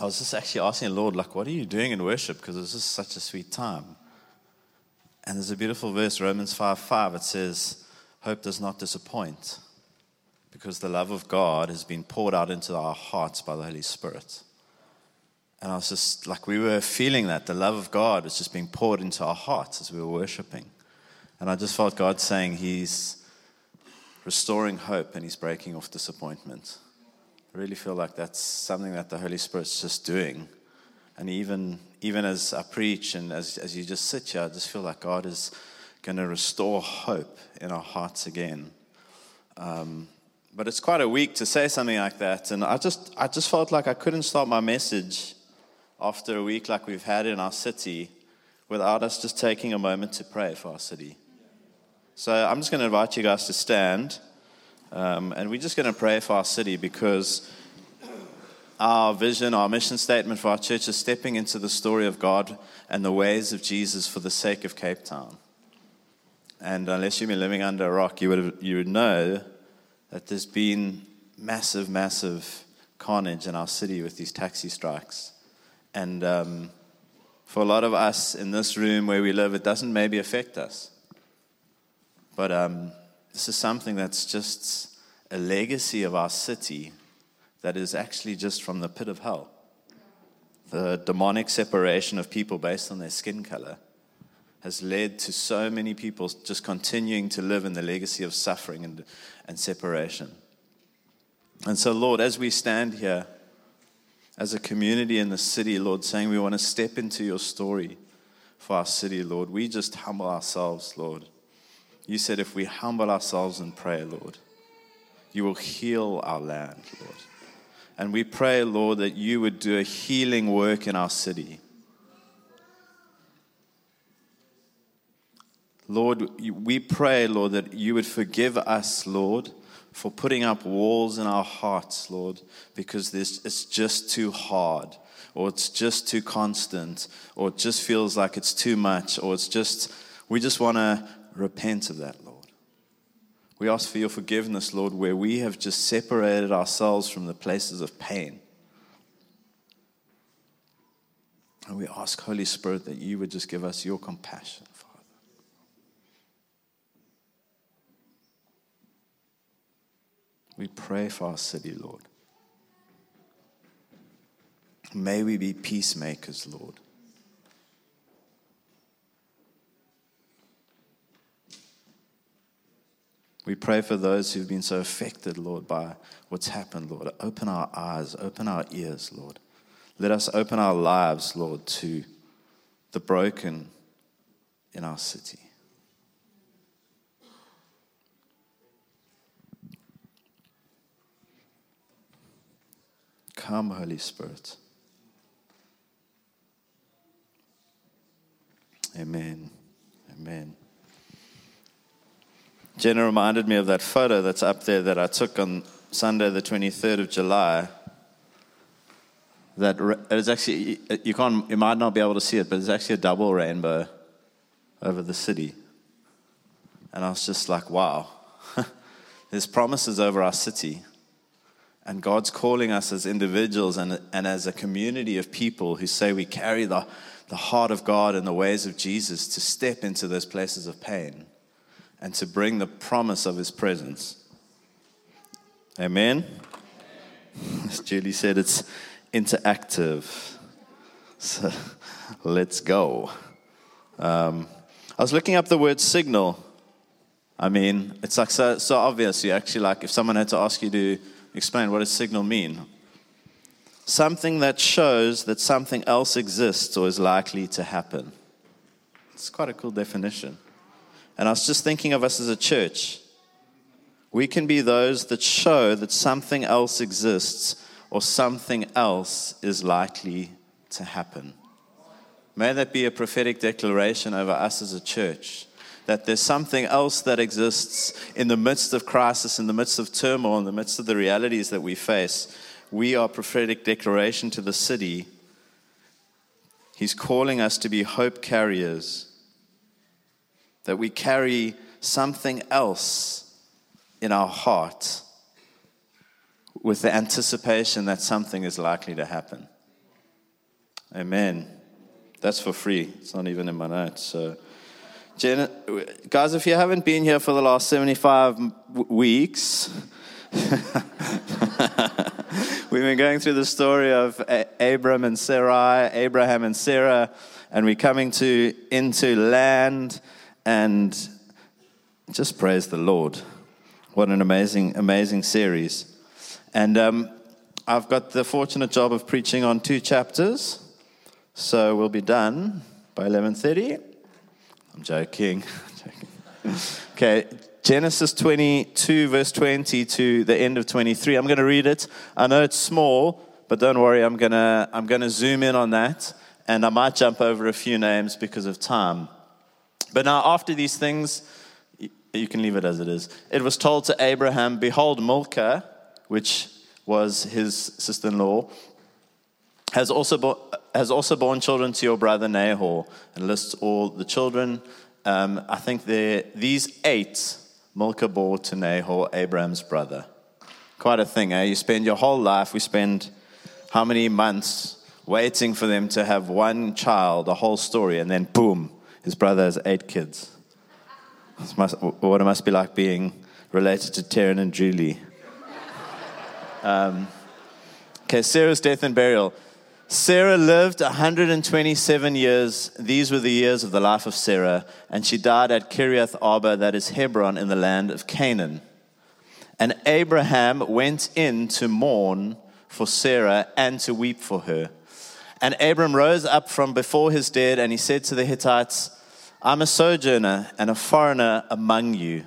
I was just actually asking the Lord, like, what are you doing in worship? Because it was just such a sweet time. And there's a beautiful verse, Romans 5 5. It says, Hope does not disappoint because the love of God has been poured out into our hearts by the Holy Spirit. And I was just like, we were feeling that. The love of God was just being poured into our hearts as we were worshiping. And I just felt God saying, He's restoring hope and He's breaking off disappointment. I really feel like that's something that the Holy Spirit's just doing. And even, even as I preach and as, as you just sit here, I just feel like God is going to restore hope in our hearts again. Um, but it's quite a week to say something like that. And I just, I just felt like I couldn't start my message after a week like we've had in our city without us just taking a moment to pray for our city. So I'm just going to invite you guys to stand. Um, and we're just going to pray for our city because our vision, our mission statement for our church is stepping into the story of God and the ways of Jesus for the sake of Cape Town. And unless you've been living under a rock, you would, you would know that there's been massive, massive carnage in our city with these taxi strikes. And um, for a lot of us in this room where we live, it doesn't maybe affect us. But um, this is something that's just a legacy of our city that is actually just from the pit of hell. The demonic separation of people based on their skin color has led to so many people just continuing to live in the legacy of suffering and, and separation. And so, Lord, as we stand here as a community in the city, Lord, saying we want to step into your story for our city, Lord, we just humble ourselves, Lord. You said if we humble ourselves and pray, Lord, you will heal our land, Lord. And we pray, Lord, that you would do a healing work in our city. Lord, we pray, Lord, that you would forgive us, Lord, for putting up walls in our hearts, Lord, because this, it's just too hard, or it's just too constant, or it just feels like it's too much, or it's just, we just want to repent of that, Lord. We ask for your forgiveness, Lord, where we have just separated ourselves from the places of pain. And we ask, Holy Spirit, that you would just give us your compassion. Father. We pray for our city, Lord. May we be peacemakers, Lord. We pray for those who've been so affected, Lord, by what's happened, Lord. Open our eyes, open our ears, Lord. Let us open our lives, Lord, to the broken in our city. Come, Holy Spirit. Amen. Amen. Jenna reminded me of that photo that's up there that I took on Sunday, the 23rd of July. That it is actually, you, can't, you might not be able to see it, but it's actually a double rainbow over the city. And I was just like, wow, there's promises over our city. And God's calling us as individuals and, and as a community of people who say we carry the, the heart of God and the ways of Jesus to step into those places of pain and to bring the promise of his presence. Amen? As Julie said, it's interactive. So let's go. Um, I was looking up the word signal. I mean, it's like so, so obvious. You actually like if someone had to ask you to explain what does signal mean? Something that shows that something else exists or is likely to happen. It's quite a cool definition. And I was just thinking of us as a church. We can be those that show that something else exists or something else is likely to happen. May that be a prophetic declaration over us as a church that there's something else that exists in the midst of crisis, in the midst of turmoil, in the midst of the realities that we face. We are prophetic declaration to the city. He's calling us to be hope carriers, that we carry something else in our heart with the anticipation that something is likely to happen. Amen. That's for free. It's not even in my notes. So, Jen, guys, if you haven't been here for the last 75 weeks, we've been going through the story of Abram and Sarai, Abraham and Sarah, and we're coming to into land and just praise the Lord. What an amazing, amazing series. And um, I've got the fortunate job of preaching on two chapters. So we'll be done by 11:30. I'm joking. okay, Genesis 22 verse 20 to the end of 23. I'm going to read it. I know it's small, but don't worry, I'm going to I'm going to zoom in on that and I might jump over a few names because of time. But now after these things you can leave it as it is. It was told to Abraham, behold Milcah, which was his sister-in-law, has also, bo- has also borne children to your brother Nahor, and lists all the children. Um, I think these eight Milcah bore to Nahor, Abraham's brother. Quite a thing, eh? You spend your whole life, we spend how many months waiting for them to have one child, a whole story, and then boom, his brother has eight kids. Must, what it must be like being related to Taryn and Julie. Um, okay, Sarah's death and burial. Sarah lived 127 years. These were the years of the life of Sarah, and she died at Kiriath Arba, that is Hebron, in the land of Canaan. And Abraham went in to mourn for Sarah and to weep for her. And Abram rose up from before his dead, and he said to the Hittites, I'm a sojourner and a foreigner among you.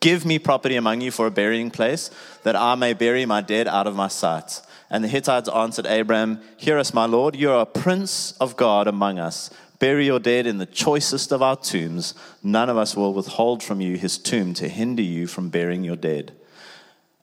Give me property among you for a burying place, that I may bury my dead out of my sight. And the Hittites answered Abram, Hear us, my Lord, you are a prince of God among us. Bury your dead in the choicest of our tombs. None of us will withhold from you his tomb to hinder you from burying your dead.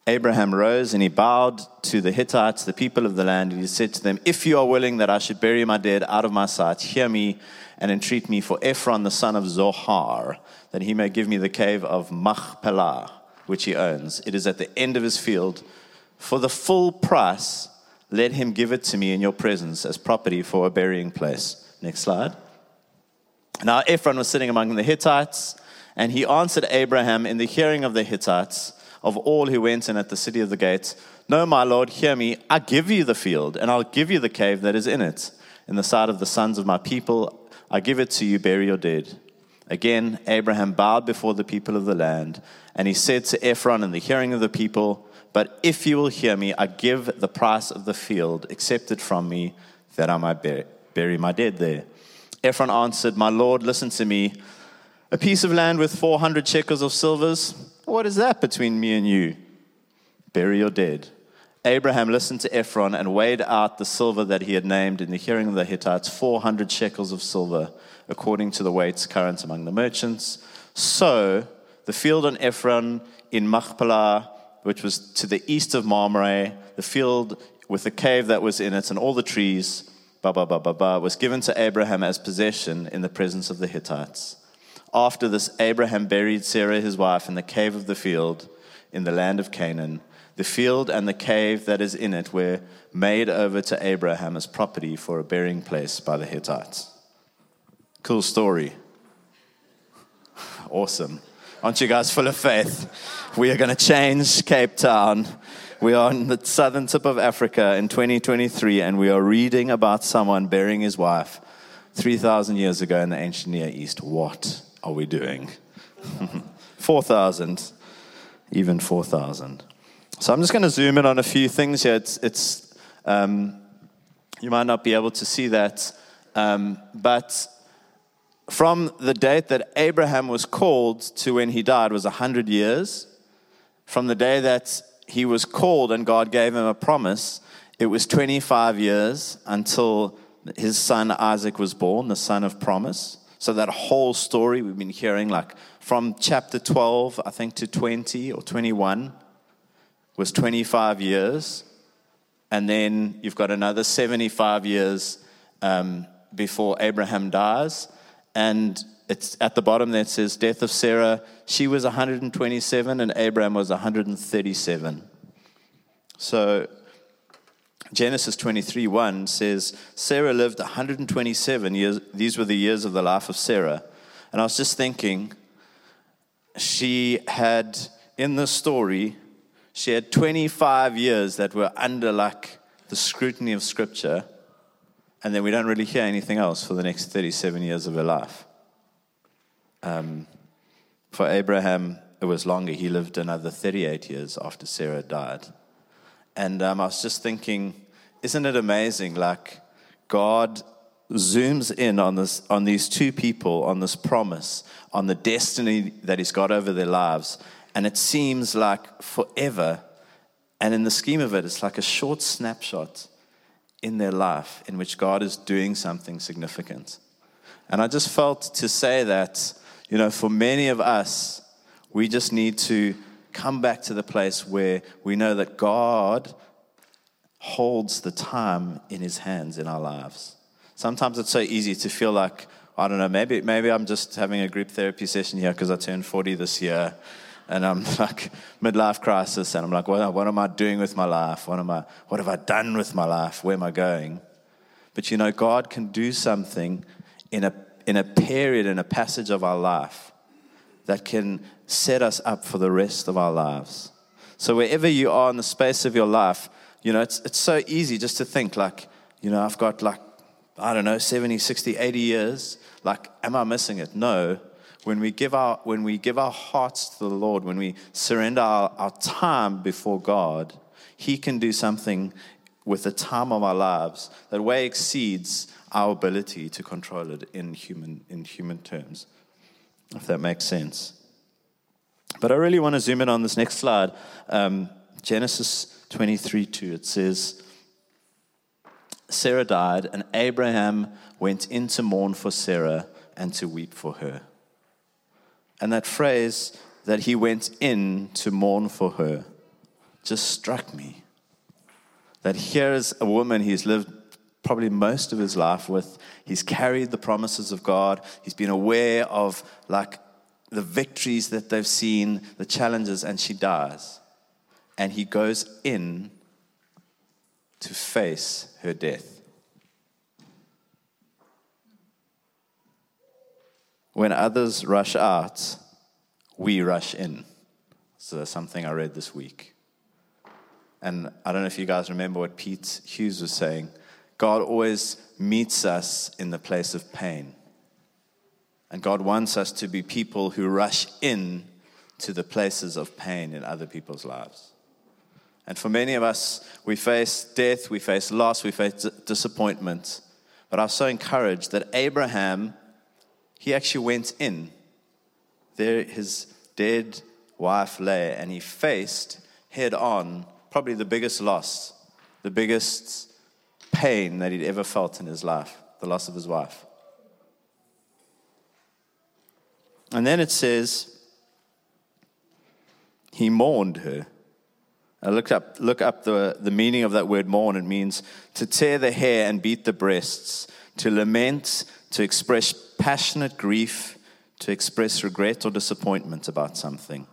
Abraham rose and he bowed to the Hittites, the people of the land, and he said to them, If you are willing that I should bury my dead out of my sight, hear me and entreat me for Ephron the son of Zohar, that he may give me the cave of Machpelah, which he owns. It is at the end of his field for the full price, let him give it to me in your presence as property for a burying place. Next slide. Now, Ephron was sitting among the Hittites, and he answered Abraham in the hearing of the Hittites, of all who went in at the city of the gates, No, my Lord, hear me. I give you the field, and I'll give you the cave that is in it. In the sight of the sons of my people, I give it to you, bury your dead. Again, Abraham bowed before the people of the land, and he said to Ephron in the hearing of the people, but if you will hear me, I give the price of the field, accept it from me, that I might bury my dead there. Ephron answered, My Lord, listen to me. A piece of land with 400 shekels of silvers, what is that between me and you? Bury your dead. Abraham listened to Ephron and weighed out the silver that he had named in the hearing of the Hittites 400 shekels of silver, according to the weights current among the merchants. So the field on Ephron in Machpelah which was to the east of Mamre, the field with the cave that was in it and all the trees, ba ba ba ba ba, was given to Abraham as possession in the presence of the Hittites. After this, Abraham buried Sarah his wife in the cave of the field in the land of Canaan. The field and the cave that is in it were made over to Abraham as property for a burying place by the Hittites. Cool story. Awesome. Aren't you guys full of faith? We are going to change Cape Town. We are on the southern tip of Africa in 2023, and we are reading about someone burying his wife 3,000 years ago in the ancient Near East. What are we doing? 4,000, even 4,000. So I'm just going to zoom in on a few things here. It's, it's um, you might not be able to see that, um, but from the date that Abraham was called to when he died was 100 years. From the day that he was called and God gave him a promise, it was 25 years until his son Isaac was born, the son of promise. So that whole story we've been hearing, like from chapter 12, I think, to 20 or 21, was 25 years. And then you've got another 75 years um, before Abraham dies. And it's at the bottom that says death of Sarah. She was 127 and Abraham was 137. So Genesis 23 1 says, Sarah lived 127 years. These were the years of the life of Sarah. And I was just thinking, she had, in the story, she had 25 years that were under like the scrutiny of Scripture. And then we don't really hear anything else for the next 37 years of her life. Um, for Abraham, it was longer. He lived another 38 years after Sarah died. And um, I was just thinking, isn't it amazing? Like, God zooms in on, this, on these two people, on this promise, on the destiny that He's got over their lives. And it seems like forever. And in the scheme of it, it's like a short snapshot in their life in which God is doing something significant. And I just felt to say that, you know, for many of us, we just need to come back to the place where we know that God holds the time in his hands in our lives. Sometimes it's so easy to feel like, I don't know, maybe, maybe I'm just having a group therapy session here because I turned 40 this year and I'm like midlife crisis and I'm like, what, what am I doing with my life? What, am I, what have I done with my life? Where am I going? But you know, God can do something in a, in a period, in a passage of our life that can set us up for the rest of our lives. So, wherever you are in the space of your life, you know, it's, it's so easy just to think, like, you know, I've got like, I don't know, 70, 60, 80 years. Like, am I missing it? No. When we give our, when we give our hearts to the Lord, when we surrender our, our time before God, He can do something with the time of our lives that way exceeds our ability to control it in human, in human terms if that makes sense. But I really want to zoom in on this next slide. Um, Genesis 23 2, it says, Sarah died, and Abraham went in to mourn for Sarah and to weep for her. And that phrase, that he went in to mourn for her, just struck me. That here's a woman he's lived probably most of his life with. He's carried the promises of God. He's been aware of like the victories that they've seen, the challenges, and she dies. And he goes in to face her death. When others rush out, we rush in. So that's something I read this week. And I don't know if you guys remember what Pete Hughes was saying God always meets us in the place of pain. And God wants us to be people who rush in to the places of pain in other people's lives. And for many of us, we face death, we face loss, we face disappointment. But I was so encouraged that Abraham, he actually went in. There his dead wife lay, and he faced head on probably the biggest loss, the biggest pain that he'd ever felt in his life the loss of his wife. And then it says, he mourned her. I looked up, look up the, the meaning of that word mourn. It means to tear the hair and beat the breasts, to lament, to express passionate grief, to express regret or disappointment about something.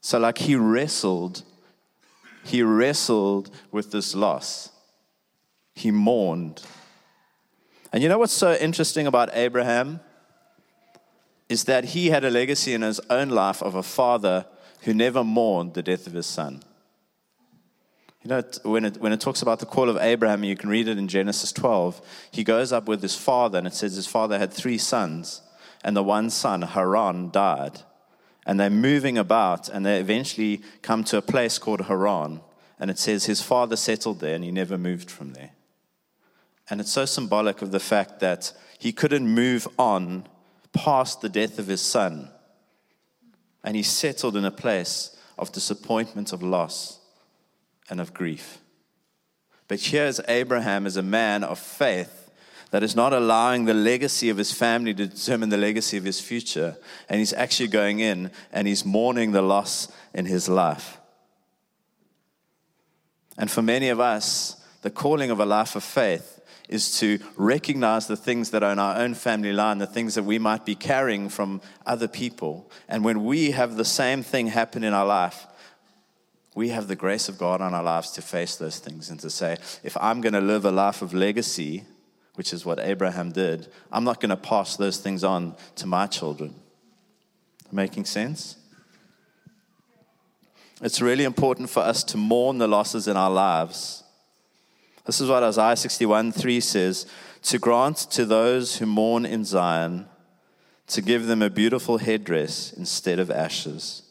So, like he wrestled he wrestled with this loss. He mourned. And you know what's so interesting about Abraham? Is that he had a legacy in his own life of a father who never mourned the death of his son. You know, when it, when it talks about the call of Abraham, you can read it in Genesis 12. He goes up with his father, and it says his father had three sons, and the one son, Haran, died and they're moving about and they eventually come to a place called Haran. And it says his father settled there and he never moved from there. And it's so symbolic of the fact that he couldn't move on past the death of his son. And he settled in a place of disappointment, of loss, and of grief. But here's Abraham as a man of faith that is not allowing the legacy of his family to determine the legacy of his future. And he's actually going in and he's mourning the loss in his life. And for many of us, the calling of a life of faith is to recognize the things that are in our own family line, the things that we might be carrying from other people. And when we have the same thing happen in our life, We have the grace of God on our lives to face those things and to say, if I'm going to live a life of legacy, which is what Abraham did, I'm not going to pass those things on to my children. Making sense? It's really important for us to mourn the losses in our lives. This is what Isaiah 61 3 says to grant to those who mourn in Zion, to give them a beautiful headdress instead of ashes,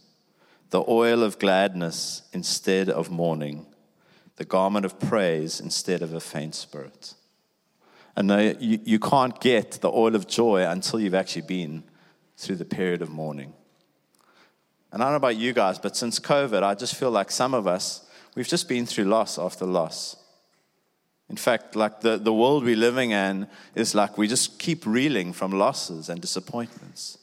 the oil of gladness instead of mourning, the garment of praise instead of a faint spirit. And no, you, you can't get the oil of joy until you've actually been through the period of mourning. And I don't know about you guys, but since COVID, I just feel like some of us, we've just been through loss after loss. In fact, like the, the world we're living in is like we just keep reeling from losses and disappointments.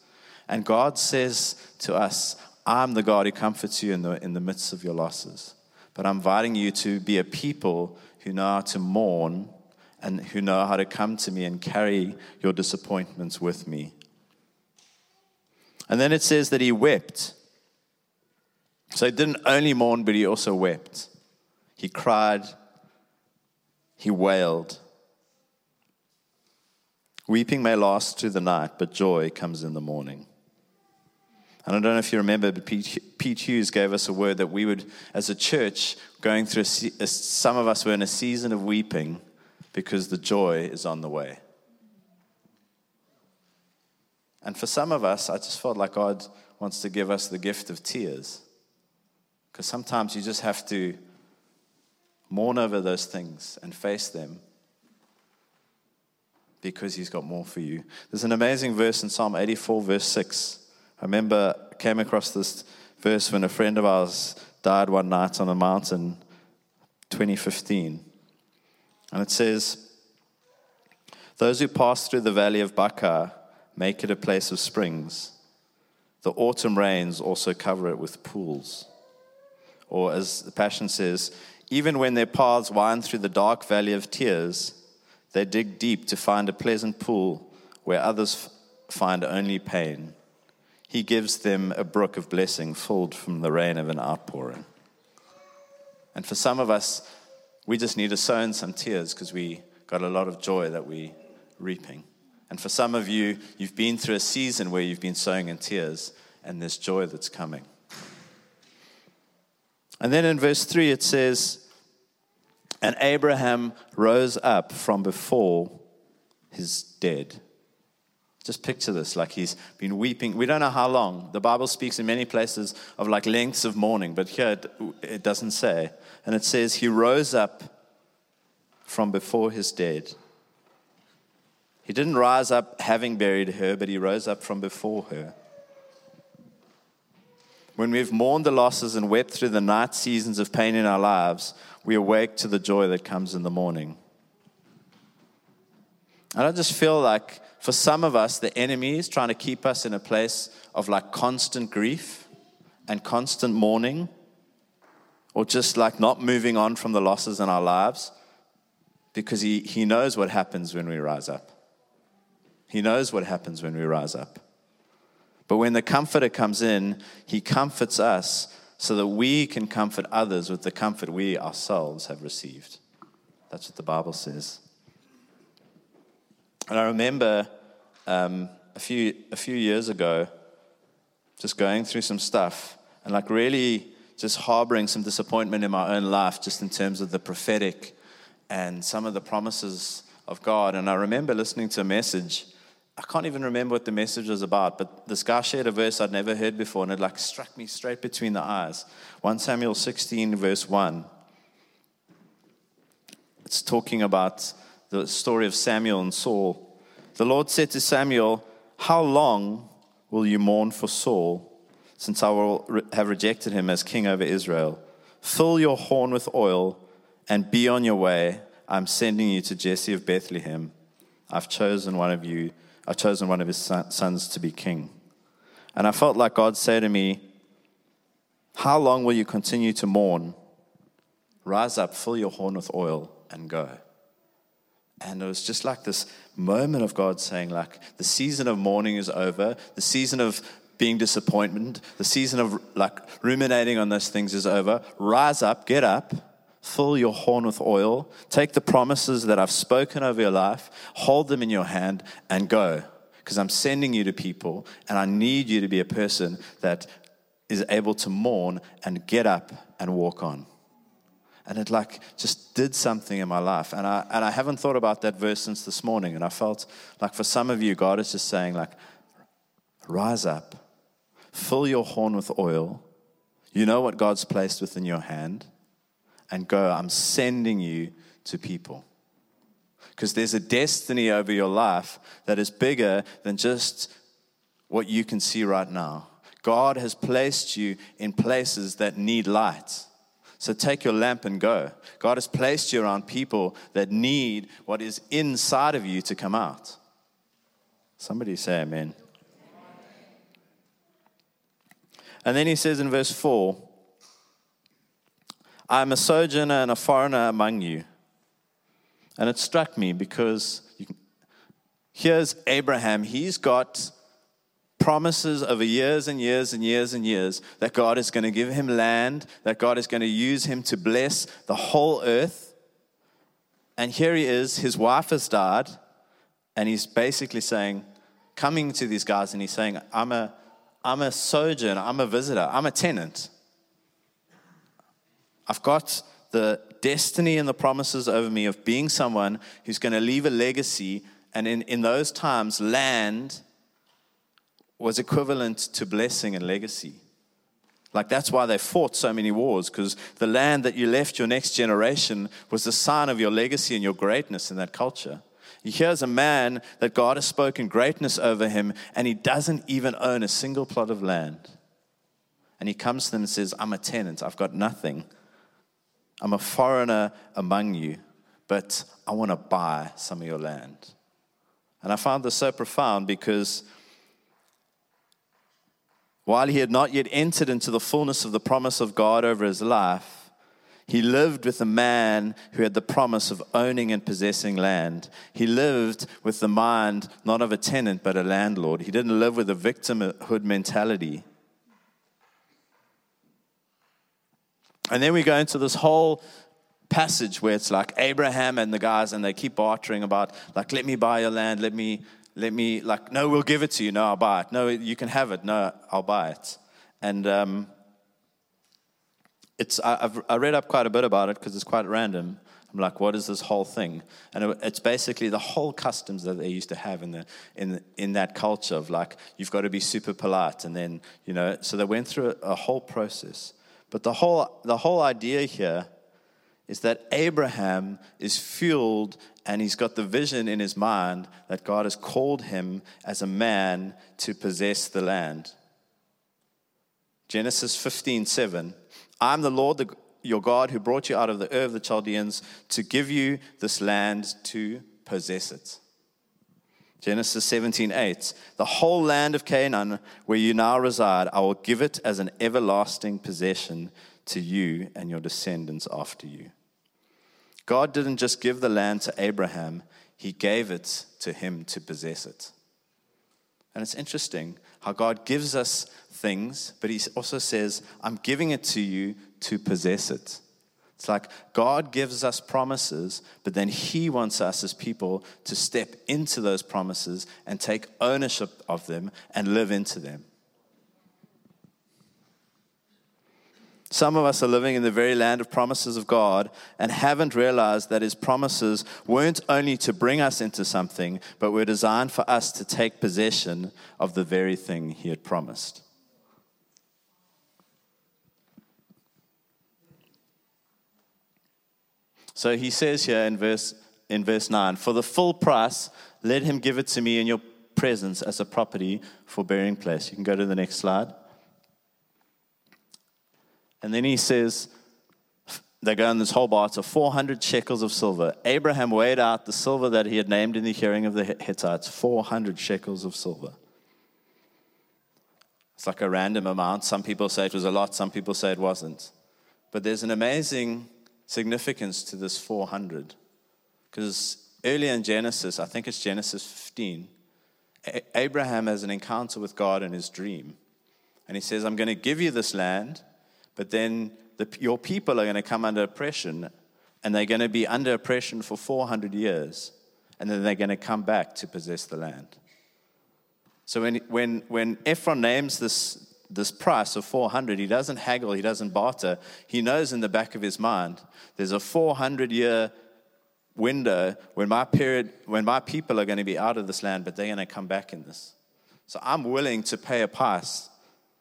And God says to us, I'm the God who comforts you in the, in the midst of your losses. But I'm inviting you to be a people who know how to mourn and who know how to come to me and carry your disappointments with me. And then it says that he wept. So he didn't only mourn, but he also wept. He cried, he wailed. Weeping may last through the night, but joy comes in the morning. And I don't know if you remember, but Pete, Hughes gave us a word that we would, as a church, going through, a, some of us were in a season of weeping because the joy is on the way. And for some of us, I just felt like God wants to give us the gift of tears. Because sometimes you just have to mourn over those things and face them because He's got more for you. There's an amazing verse in Psalm 84, verse 6. I remember I came across this verse when a friend of ours died one night on a mountain 2015. And it says, Those who pass through the valley of Baca make it a place of springs. The autumn rains also cover it with pools. Or, as the Passion says, even when their paths wind through the dark valley of tears, they dig deep to find a pleasant pool where others find only pain. He gives them a brook of blessing filled from the rain of an outpouring. And for some of us, we just need to sow in some tears because we got a lot of joy that we're reaping. And for some of you, you've been through a season where you've been sowing in tears, and there's joy that's coming. And then in verse 3, it says, And Abraham rose up from before his dead. Just picture this like he's been weeping. We don't know how long. The Bible speaks in many places of like lengths of mourning, but here it, it doesn't say. And it says, He rose up from before his dead. He didn't rise up having buried her, but he rose up from before her. When we've mourned the losses and wept through the night seasons of pain in our lives, we awake to the joy that comes in the morning. And I just feel like for some of us, the enemy is trying to keep us in a place of like constant grief and constant mourning, or just like not moving on from the losses in our lives because he, he knows what happens when we rise up. He knows what happens when we rise up. But when the Comforter comes in, he comforts us so that we can comfort others with the comfort we ourselves have received. That's what the Bible says. And I remember um, a, few, a few years ago just going through some stuff and like really just harboring some disappointment in my own life, just in terms of the prophetic and some of the promises of God. And I remember listening to a message. I can't even remember what the message was about, but this guy shared a verse I'd never heard before, and it like struck me straight between the eyes. 1 Samuel 16, verse 1. It's talking about the story of Samuel and Saul. The Lord said to Samuel, How long will you mourn for Saul, since I will have rejected him as king over Israel? Fill your horn with oil and be on your way. I'm sending you to Jesse of Bethlehem. I've chosen one of you, I've chosen one of his sons to be king. And I felt like God said to me, How long will you continue to mourn? Rise up, fill your horn with oil, and go. And it was just like this moment of God saying, like, the season of mourning is over. The season of being disappointment. The season of like ruminating on those things is over. Rise up, get up, fill your horn with oil, take the promises that I've spoken over your life, hold them in your hand, and go. Because I'm sending you to people, and I need you to be a person that is able to mourn and get up and walk on. And it like just did something in my life. And I, and I haven't thought about that verse since this morning. And I felt like for some of you, God is just saying, like, rise up, fill your horn with oil. You know what God's placed within your hand. And go, I'm sending you to people. Because there's a destiny over your life that is bigger than just what you can see right now. God has placed you in places that need light. So take your lamp and go. God has placed you around people that need what is inside of you to come out. Somebody say amen. And then he says in verse 4 I am a sojourner and a foreigner among you. And it struck me because can, here's Abraham. He's got promises over years and years and years and years that God is going to give him land, that God is going to use him to bless the whole earth. And here he is, his wife has died, and he's basically saying, coming to these guys, and he's saying, I'm a, I'm a sojourner, I'm a visitor, I'm a tenant. I've got the destiny and the promises over me of being someone who's going to leave a legacy. And in, in those times, land was equivalent to blessing and legacy. Like that's why they fought so many wars, because the land that you left your next generation was the sign of your legacy and your greatness in that culture. Here's a man that God has spoken greatness over him, and he doesn't even own a single plot of land. And he comes to them and says, I'm a tenant, I've got nothing. I'm a foreigner among you, but I want to buy some of your land. And I found this so profound because while he had not yet entered into the fullness of the promise of God over his life, he lived with a man who had the promise of owning and possessing land. He lived with the mind not of a tenant, but a landlord. He didn't live with a victimhood mentality. And then we go into this whole passage where it's like Abraham and the guys, and they keep bartering about, like, let me buy your land, let me let me, like, no, we'll give it to you. No, I'll buy it. No, you can have it. No, I'll buy it. And um, it's, I, have I read up quite a bit about it because it's quite random. I'm like, what is this whole thing? And it's basically the whole customs that they used to have in, the, in, in that culture of like, you've got to be super polite. And then, you know, so they went through a, a whole process. But the whole, the whole idea here is that Abraham is fueled and he's got the vision in his mind that God has called him as a man to possess the land. Genesis 15 7. I'm the Lord, the, your God, who brought you out of the Ur of the Chaldeans to give you this land to possess it. Genesis 17 8. The whole land of Canaan, where you now reside, I will give it as an everlasting possession to you and your descendants after you. God didn't just give the land to Abraham, he gave it to him to possess it. And it's interesting how God gives us things, but he also says, I'm giving it to you to possess it. It's like God gives us promises, but then He wants us as people to step into those promises and take ownership of them and live into them. Some of us are living in the very land of promises of God and haven't realized that His promises weren't only to bring us into something, but were designed for us to take possession of the very thing He had promised. So he says here in verse, in verse 9 For the full price, let him give it to me in your presence as a property for burying place. You can go to the next slide. And then he says, they go in this whole bar to 400 shekels of silver. Abraham weighed out the silver that he had named in the hearing of the Hittites 400 shekels of silver. It's like a random amount. Some people say it was a lot, some people say it wasn't. But there's an amazing significance to this 400. Because earlier in Genesis, I think it's Genesis 15, Abraham has an encounter with God in his dream. And he says, I'm going to give you this land, but then the, your people are going to come under oppression, and they're going to be under oppression for 400 years, and then they're going to come back to possess the land. So when, when, when Ephron names this, this price of 400, he doesn't haggle, he doesn't barter. He knows in the back of his mind there's a 400 year window when my period, when my people are going to be out of this land, but they're going to come back in this. So I'm willing to pay a price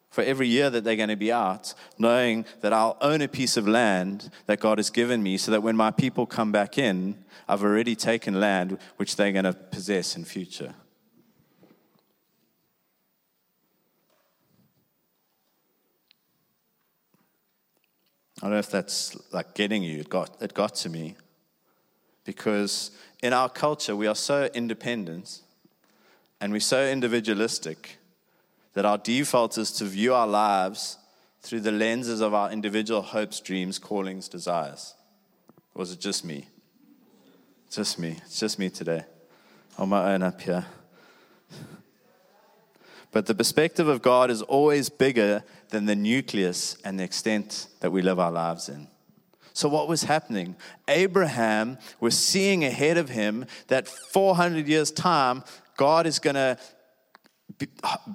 for every year that they're going to be out, knowing that I'll own a piece of land that God has given me so that when my people come back in, I've already taken land which they're going to possess in future. I don't know if that's like getting you. It got, it got to me. Because in our culture, we are so independent and we're so individualistic that our default is to view our lives through the lenses of our individual hopes, dreams, callings, desires. Or was it just me? Just me. It's just me today. On my own up here. But the perspective of God is always bigger than the nucleus and the extent that we live our lives in. So, what was happening? Abraham was seeing ahead of him that 400 years' time, God is going to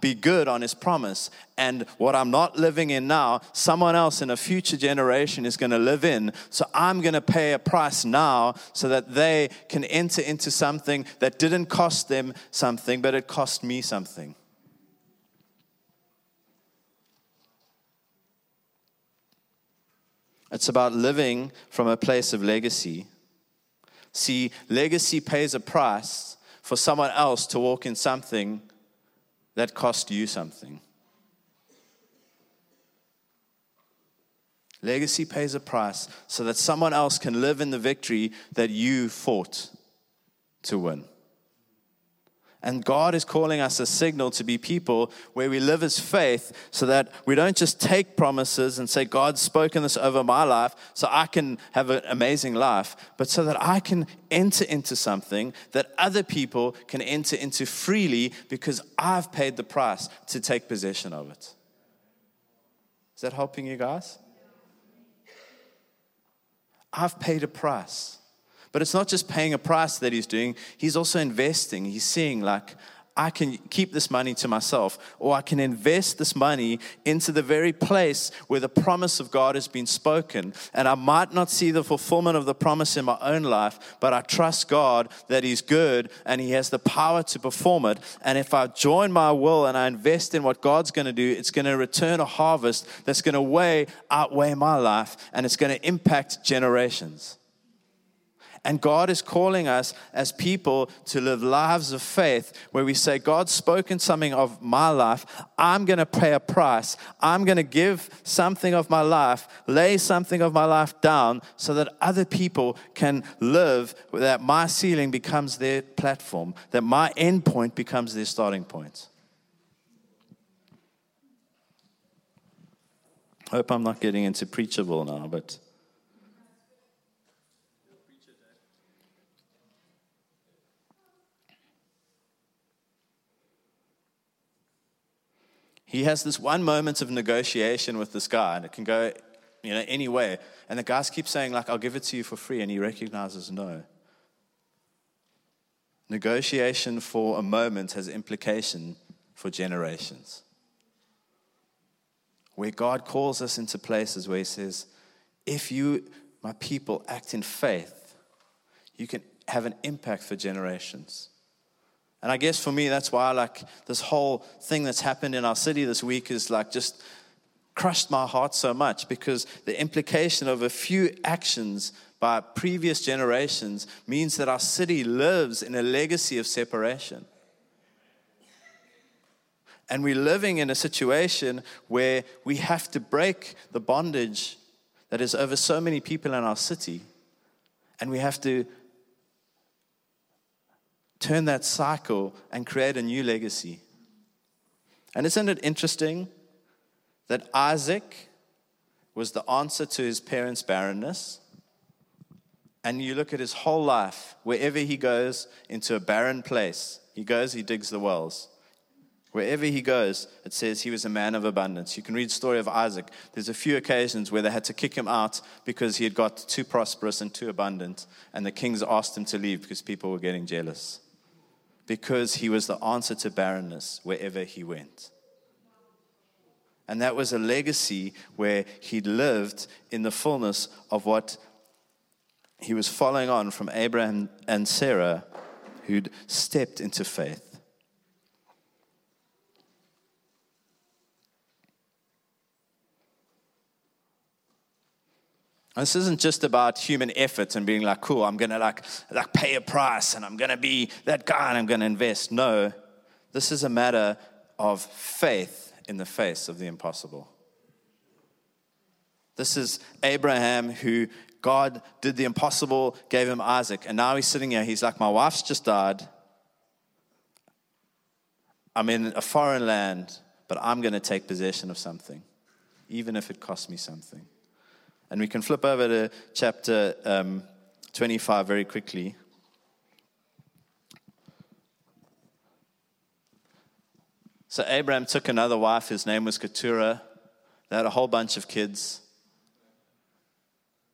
be good on his promise. And what I'm not living in now, someone else in a future generation is going to live in. So I'm going to pay a price now so that they can enter into something that didn't cost them something, but it cost me something. It's about living from a place of legacy. See, legacy pays a price for someone else to walk in something that cost you something. Legacy pays a price so that someone else can live in the victory that you fought to win. And God is calling us a signal to be people where we live as faith so that we don't just take promises and say, God's spoken this over my life so I can have an amazing life, but so that I can enter into something that other people can enter into freely because I've paid the price to take possession of it. Is that helping you guys? I've paid a price. But it's not just paying a price that he's doing, he's also investing. He's seeing, like, I can keep this money to myself, or I can invest this money into the very place where the promise of God has been spoken. And I might not see the fulfillment of the promise in my own life, but I trust God that He's good and He has the power to perform it. And if I join my will and I invest in what God's going to do, it's going to return a harvest that's going to way outweigh my life and it's going to impact generations. And God is calling us as people to live lives of faith where we say, God's spoken something of my life. I'm going to pay a price. I'm going to give something of my life, lay something of my life down so that other people can live, that my ceiling becomes their platform, that my end point becomes their starting point. I hope I'm not getting into preachable now, but. He has this one moment of negotiation with this guy, and it can go, you know, any way. And the guys keep saying, like, I'll give it to you for free, and he recognizes no. Negotiation for a moment has implication for generations. Where God calls us into places where He says, if you, my people, act in faith, you can have an impact for generations. And I guess for me, that's why like this whole thing that's happened in our city this week is like just crushed my heart so much because the implication of a few actions by previous generations means that our city lives in a legacy of separation. And we're living in a situation where we have to break the bondage that is over so many people in our city. And we have to turn that cycle and create a new legacy. And isn't it interesting that Isaac was the answer to his parents' barrenness? And you look at his whole life, wherever he goes into a barren place, he goes, he digs the wells. Wherever he goes, it says he was a man of abundance. You can read the story of Isaac. There's a few occasions where they had to kick him out because he had got too prosperous and too abundant, and the kings asked him to leave because people were getting jealous. Because he was the answer to barrenness wherever he went. And that was a legacy where he lived in the fullness of what he was following on from Abraham and Sarah, who'd stepped into faith. This isn't just about human effort and being like, cool, I'm gonna like, like pay a price and I'm gonna be that guy and I'm gonna invest. No, this is a matter of faith in the face of the impossible. This is Abraham who God did the impossible, gave him Isaac, and now he's sitting here. He's like, My wife's just died. I'm in a foreign land, but I'm going to take possession of something, even if it costs me something. And we can flip over to chapter um, 25 very quickly. So Abraham took another wife. His name was Keturah. They had a whole bunch of kids.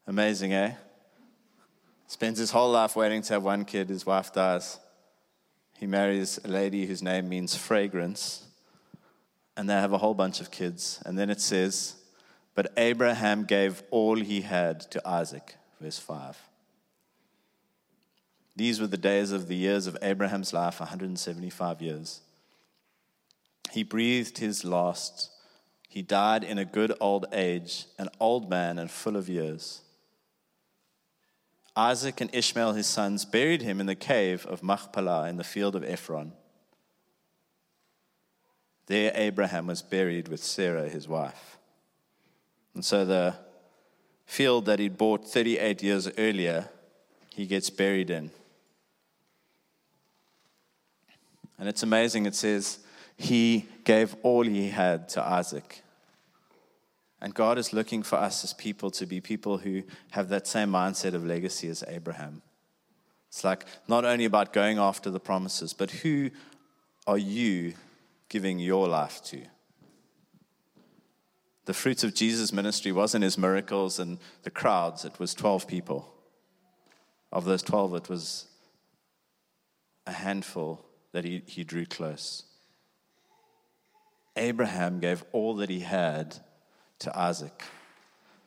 Amazing, eh? Spends his whole life waiting to have one kid. His wife dies. He marries a lady whose name means fragrance. And they have a whole bunch of kids. And then it says, but Abraham gave all he had to Isaac. Verse 5. These were the days of the years of Abraham's life 175 years. He breathed his last. He died in a good old age, an old man and full of years. Isaac and Ishmael, his sons, buried him in the cave of Machpelah in the field of Ephron. There, Abraham was buried with Sarah, his wife. And so the field that he'd bought 38 years earlier, he gets buried in. And it's amazing, it says, he gave all he had to Isaac. And God is looking for us as people to be people who have that same mindset of legacy as Abraham. It's like not only about going after the promises, but who are you giving your life to? The fruits of Jesus' ministry wasn't his miracles and the crowds, it was 12 people. Of those 12, it was a handful that he, he drew close. Abraham gave all that he had to Isaac.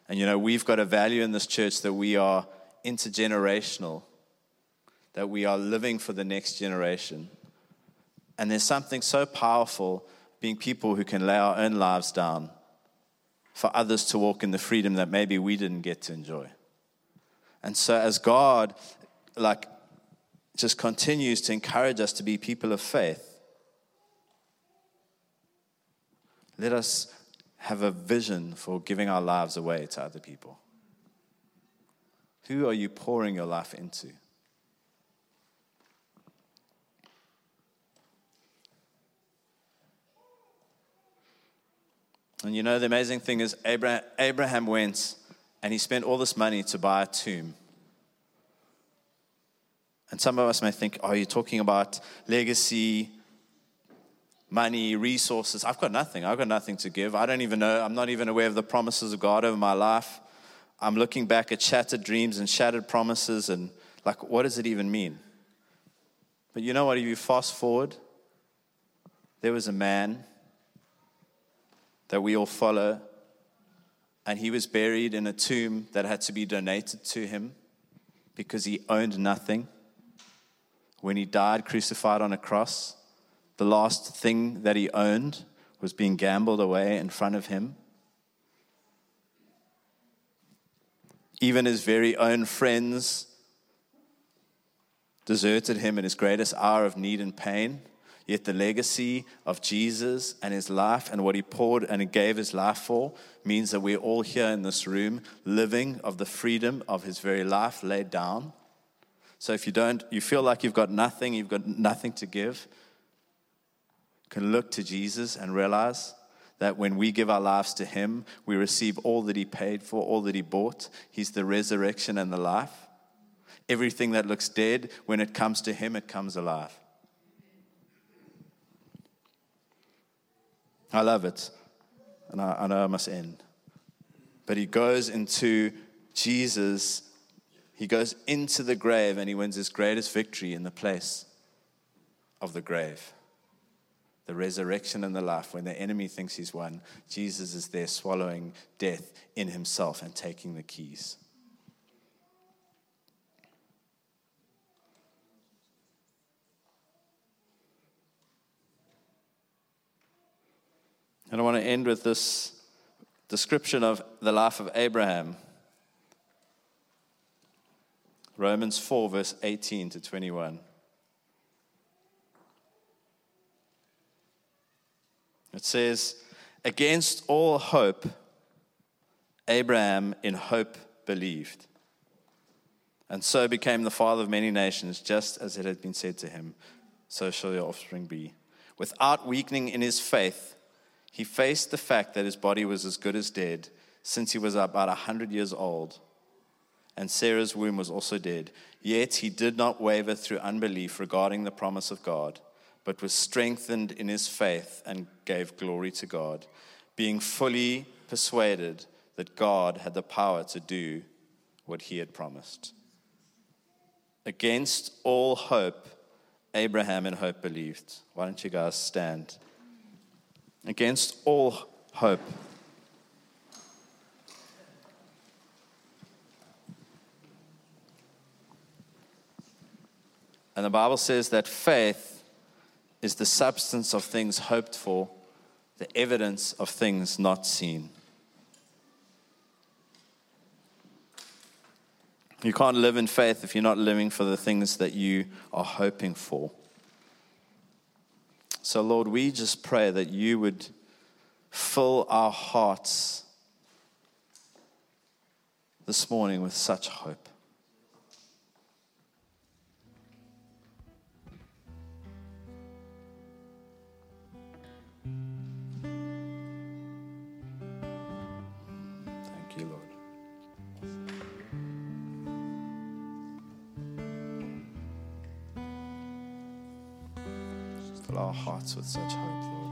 And you know, we've got a value in this church that we are intergenerational, that we are living for the next generation. And there's something so powerful being people who can lay our own lives down for others to walk in the freedom that maybe we didn't get to enjoy. And so, as God, like, just continues to encourage us to be people of faith, let us have a vision for giving our lives away to other people. Who are you pouring your life into? And you know, the amazing thing is, Abraham, went and he spent all this money to buy a tomb. And some of us may think, oh, you're talking about legacy, money, resources. I've got nothing. I've got nothing to give. I don't even know. I'm not even aware of the promises of God over my life. I'm looking back at shattered dreams and shattered promises and like, what does it even mean? But you know what? If you fast forward, there was a man that we all follow. And he was buried in a tomb that had to be donated to him because he owned nothing. When he died crucified on a cross, the last thing that he owned was being gambled away in front of him. Even his very own friends deserted him in his greatest hour of need and pain. Yet the legacy of Jesus and his life and what he poured and gave his life for means that we're all here in this room living of the freedom of his very life laid down. So if you don't, you feel like you've got nothing, you've got nothing to give, can look to Jesus and realize that when we give our lives to him, we receive all that he paid for, all that he bought. He's the resurrection and the life. Everything that looks dead, when it comes to him, it comes alive. I love it. And I, I know I must end. But he goes into Jesus, he goes into the grave and he wins his greatest victory in the place of the grave. The resurrection and the life. When the enemy thinks he's won, Jesus is there swallowing death in himself and taking the keys. And I want to end with this description of the life of Abraham. Romans 4, verse 18 to 21. It says, Against all hope, Abraham in hope believed, and so became the father of many nations, just as it had been said to him, So shall your offspring be. Without weakening in his faith, he faced the fact that his body was as good as dead since he was about a 100 years old, and Sarah's womb was also dead. Yet he did not waver through unbelief regarding the promise of God, but was strengthened in his faith and gave glory to God, being fully persuaded that God had the power to do what he had promised. Against all hope, Abraham in hope believed. Why don't you guys stand? Against all hope. And the Bible says that faith is the substance of things hoped for, the evidence of things not seen. You can't live in faith if you're not living for the things that you are hoping for. So, Lord, we just pray that you would fill our hearts this morning with such hope. Our hearts with such hope, Lord.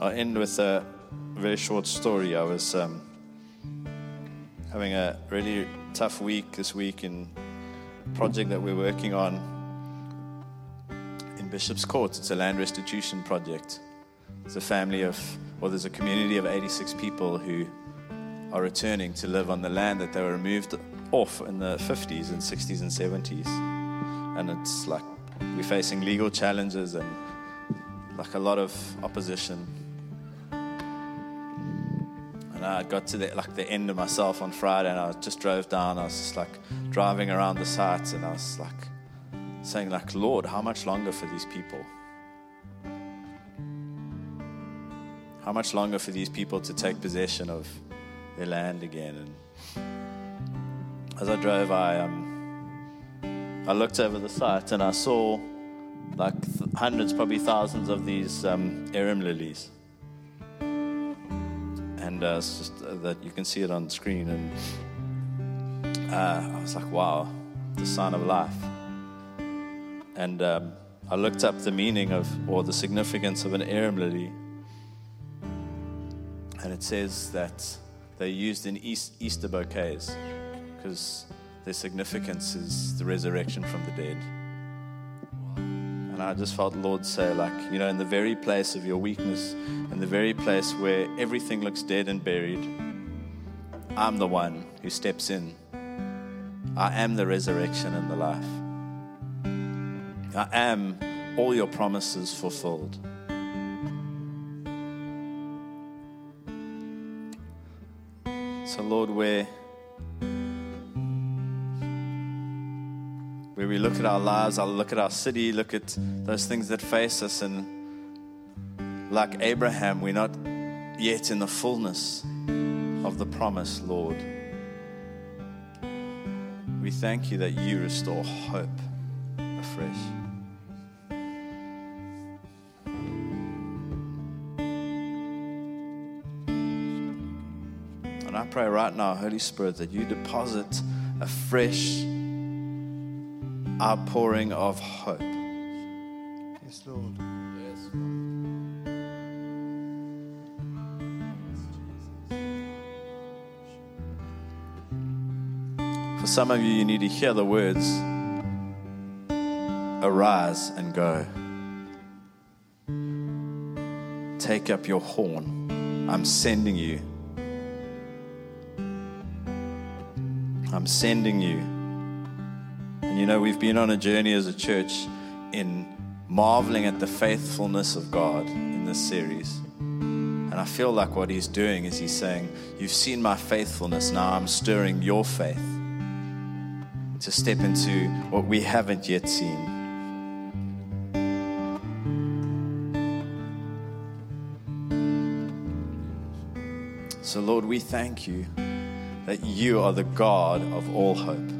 I'll end with a very short story. I was um, having a really tough week this week in a project that we're working on in Bishop's Court. It's a land restitution project. It's a family of, well, there's a community of 86 people who are returning to live on the land that they were removed off in the 50s and 60s and 70s and it's like we're facing legal challenges and like a lot of opposition. And I got to the, like the end of myself on Friday, and I just drove down. I was just like driving around the sites, and I was like saying, like, Lord, how much longer for these people? How much longer for these people to take possession of their land again? And as I drove, I um, I looked over the site and I saw like hundreds, probably thousands of these um, arum lilies. And uh, it's just uh, that you can see it on the screen. And uh, I was like, wow, the sign of life. And um, I looked up the meaning of or the significance of an arum lily. And it says that they're used in East, Easter bouquets because their significance is the resurrection from the dead. And I just felt the Lord say, like, you know, in the very place of your weakness, in the very place where everything looks dead and buried, I'm the one who steps in. I am the resurrection and the life. I am all your promises fulfilled. So, Lord, where where we look at our lives, I look at our city, look at those things that face us, and like Abraham, we're not yet in the fullness of the promise, Lord. We thank you that you restore hope afresh. And I pray right now, Holy Spirit, that you deposit a fresh outpouring of hope Yes, Lord. Yes. For some of you, you need to hear the words Arise and go. Take up your horn. I'm sending you. I'm sending you. You know, we've been on a journey as a church in marveling at the faithfulness of God in this series. And I feel like what he's doing is he's saying, You've seen my faithfulness, now I'm stirring your faith to step into what we haven't yet seen. So, Lord, we thank you that you are the God of all hope.